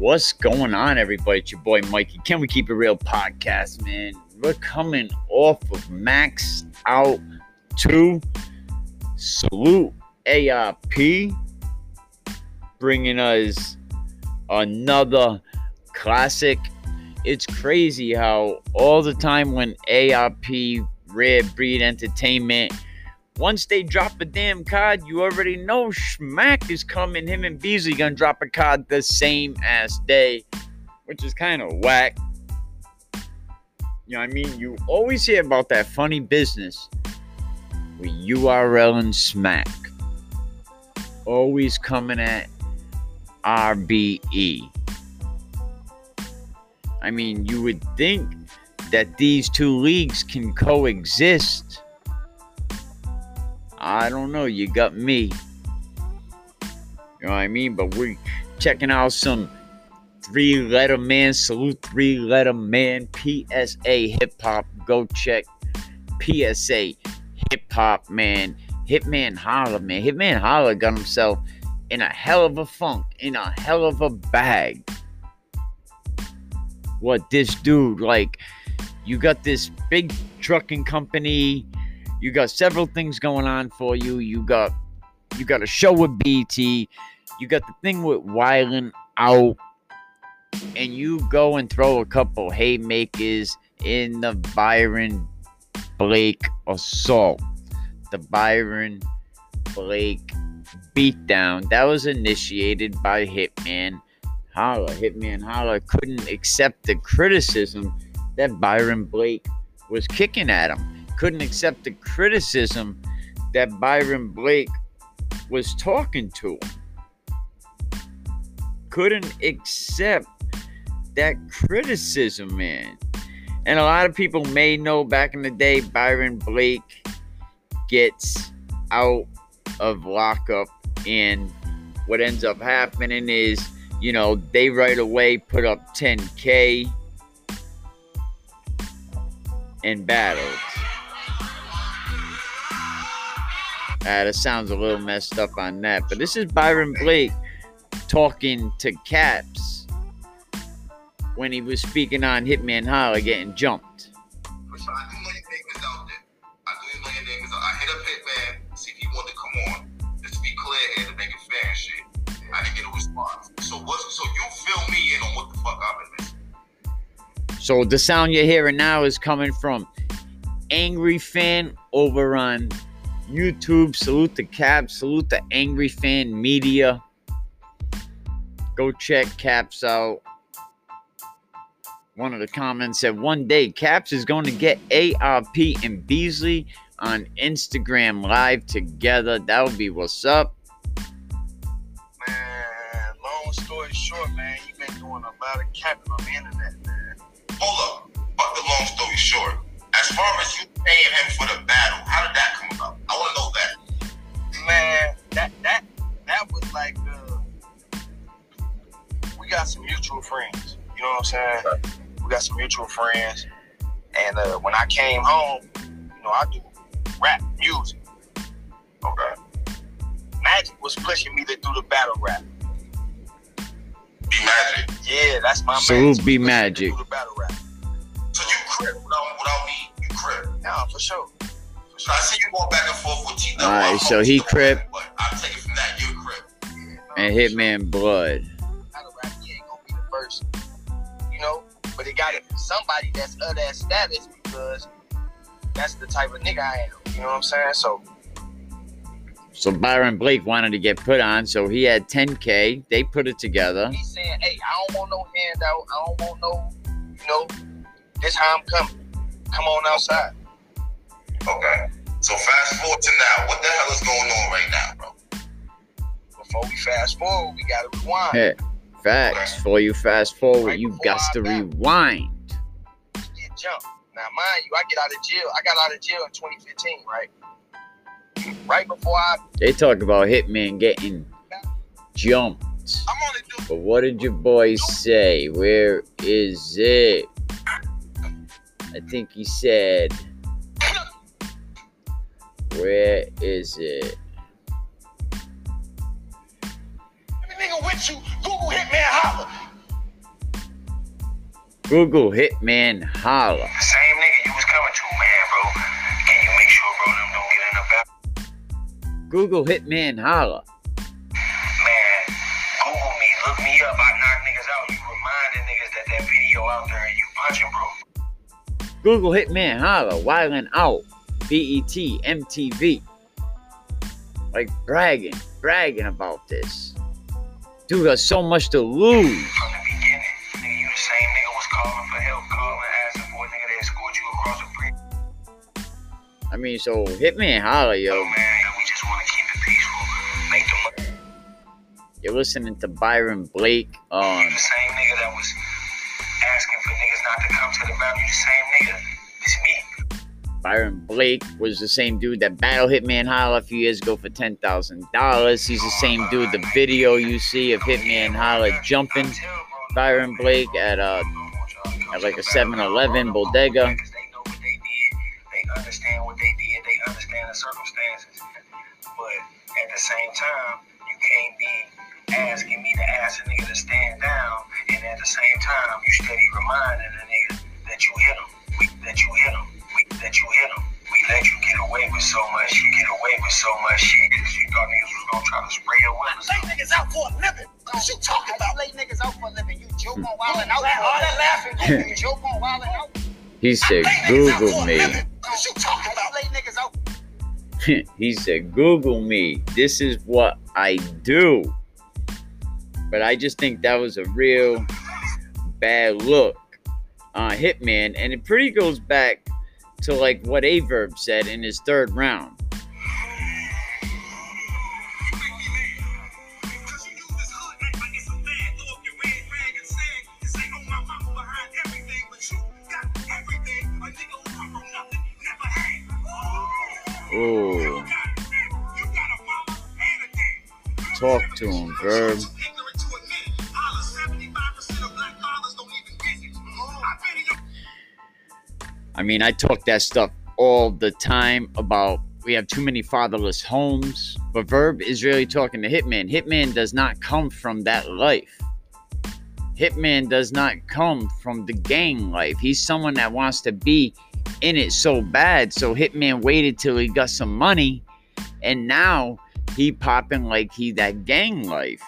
What's going on, everybody? It's your boy Mikey. Can we keep it real podcast, man? We're coming off of Max Out 2. Salute ARP bringing us another classic. It's crazy how all the time when ARP, Rare Breed Entertainment, once they drop a damn card, you already know Smack is coming. Him and Beasley gonna drop a card the same ass day, which is kind of whack. You know what I mean? You always hear about that funny business with URL and Smack. Always coming at RBE. I mean, you would think that these two leagues can coexist. I don't know. You got me. You know what I mean? But we're checking out some three letter man, salute three letter man, PSA hip hop. Go check PSA hip hop, man. Hitman Holla, man. Hitman Holla got himself in a hell of a funk, in a hell of a bag. What this dude, like, you got this big trucking company, you got several things going on for you. You got you got a show with BET, you got the thing with Wildin' Out, and you go and throw a couple haymakers in the Byron Blake assault. The Byron Blake beatdown that was initiated by Hitman Holla. Hitman Holla couldn't accept the criticism that Byron Blake was kicking at him. Couldn't accept the criticism that Byron Blake was talking to him. Couldn't accept that criticism, man. And a lot of people may know back in the day, Byron Blake gets out of lockup and what ends up happening is you know they right away put up 10k in battles uh, that sounds a little messed up on that but this is byron blake talking to caps when he was speaking on hitman holla getting jumped I hit up Hitman, see if he wanted to come on. Just to be clear here to make it fair and shit. I didn't get a response. So what? So you fill me in on what the fuck I've been missing. So the sound you're hearing now is coming from Angry Fan over on YouTube. Salute the Cap. Salute the Angry Fan Media. Go check Caps out. One of the comments said one day Caps is going to get ARP and Beasley on Instagram live together. That would be what's up. Man, long story short, man, you've been doing a lot of capping on the internet, man. Hold up. Fuck the long story short. As far as you paying him for the battle, how did that come about? I want to know that. Man, that that that was like uh, we got some mutual friends. You know what I'm saying? We got some mutual friends, and uh, when I came home, you know, I do rap music. Okay. Magic was pushing me to do the battle rap. Be Magic. Yeah, that's my so man. be Magic. Do the battle rap. So you crip without, without me, you crip. Yeah, for sure. For sure. I see you going back and forth with T. All right, so he crip. But I take it from that, you crip. Yeah, no, and Hitman Blood. Rap, he ain't gonna be the first. You know, but it got somebody that's of that status because that's the type of nigga I am. You know what I'm saying? So. So Byron Blake wanted to get put on, so he had 10k. They put it together. He's saying, "Hey, I don't want no handout. I don't want no, you know, this how I'm coming. Come on outside." Fast forward to now. What the hell is going on right now, bro? Before we fast forward, we gotta rewind. Hey, facts. Okay. Before you fast forward, right you got to rewind. Get jumped. Now, mind you, I get out of jail. I got out of jail in 2015, right? Right before I. They talk about Hitman getting jumped. But what did your boy say? Where is it? I think he said. Where is it? Every nigga with you, Google Hitman Holla. Google Hitman Holla. Same nigga you was coming to, man, bro. Can you make sure, bro, them don't get in the? Google Hitman Holla. Man, Google me, look me up. I knock niggas out. You reminding niggas that that video out there and you punching, bro. Google Hitman Holla. Wildin' Out. BET. MTV. Like bragging, bragging about this. Dude got so much to lose. From the beginning, nigga, you the same nigga was calling for help, calling, asking for a nigga to escort you across the bridge. I mean, so Hitman Holla, Yo, yo. man, we just want to keep it peaceful. Make the money. You're listening to Byron Blake. Um, You the same nigga that was asking for niggas not to come to the battle. You the same nigga. Byron Blake was the same dude that battled Hitman Holla a few years ago for ten thousand dollars. He's the same dude. The video you see of Hitman Holla jumping Byron Blake at uh at like a 7-Eleven bodega. They understand what they did. They understand the circumstances. But at the same time, you can't be asking me to ask a nigga to stand down, and at the same time, you steady reminding a He said, "Google me." he said, Google me. This is what I do. But I just think that was a real bad look on Hitman. And it pretty goes back to like what Averb said in his third round. Ooh. Talk to him, Verb. I mean, I talk that stuff all the time about we have too many fatherless homes. But Verb is really talking to Hitman. Hitman does not come from that life. Hitman does not come from the gang life. He's someone that wants to be in it so bad. So Hitman waited till he got some money, and now he popping like he that gang life.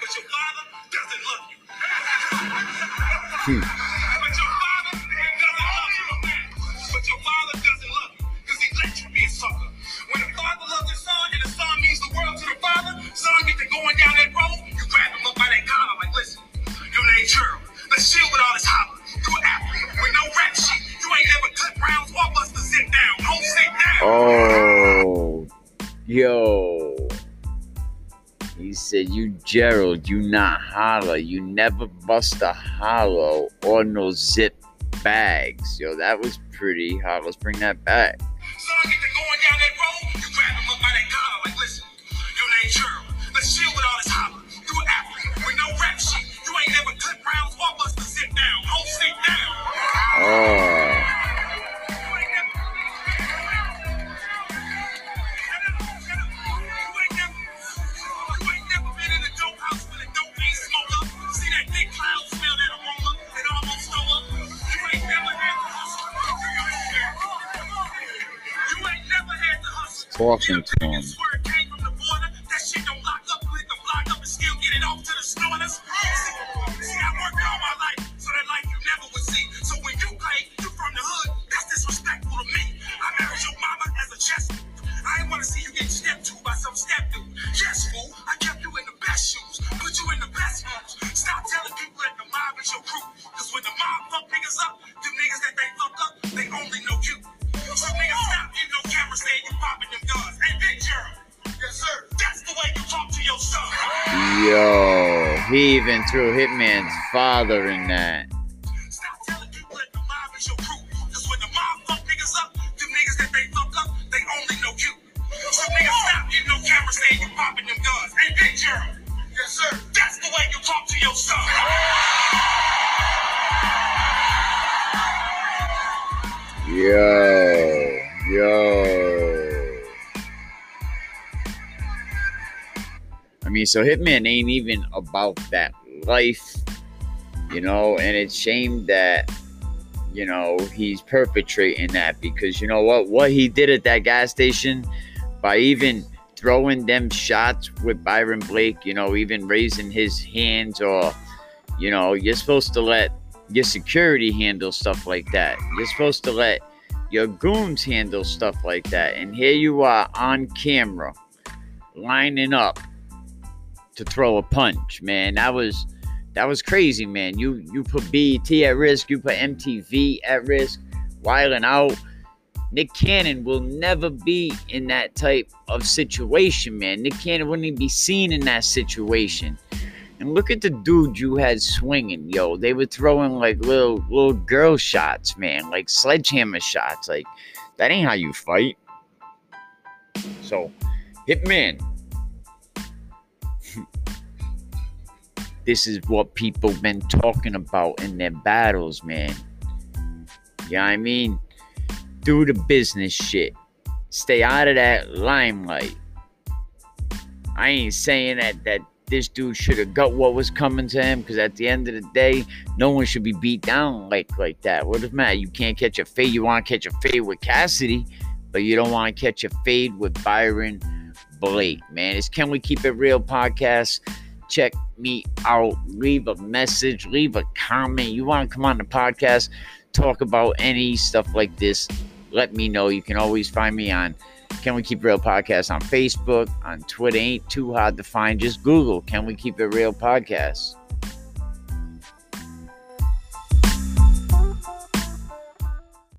But your father doesn't love you. Hmm. Oh, yo. He said, You Gerald, you not holla. You never bust a hollow or no zip bags. Yo, that was pretty hot. Let's bring that back. Talking to him. He even threw Hitman's father in that. So Hitman ain't even about that life. You know, and it's shame that you know he's perpetrating that because you know what what he did at that gas station by even throwing them shots with Byron Blake, you know, even raising his hands or you know, you're supposed to let your security handle stuff like that. You're supposed to let your goons handle stuff like that. And here you are on camera lining up to throw a punch, man. That was that was crazy, man. You you put BET at risk, you put MTV at risk, wilding Out. Nick Cannon will never be in that type of situation, man. Nick Cannon wouldn't even be seen in that situation. And look at the dude you had swinging, yo. They were throwing like little little girl shots, man, like sledgehammer shots. Like that ain't how you fight. So, hit Hitman, this is what people been talking about in their battles, man. You know I mean, do the business shit. Stay out of that limelight. I ain't saying that that this dude should have got what was coming to him because at the end of the day, no one should be beat down like like that. What does matter? You can't catch a fade. You want to catch a fade with Cassidy, but you don't want to catch a fade with Byron Blake. Man, it's Can We Keep It Real podcast check me out. Leave a message, leave a comment. You want to come on the podcast, talk about any stuff like this, let me know. You can always find me on Can We Keep Real Podcast on Facebook, on Twitter. Ain't too hard to find. Just Google Can We Keep It Real Podcast.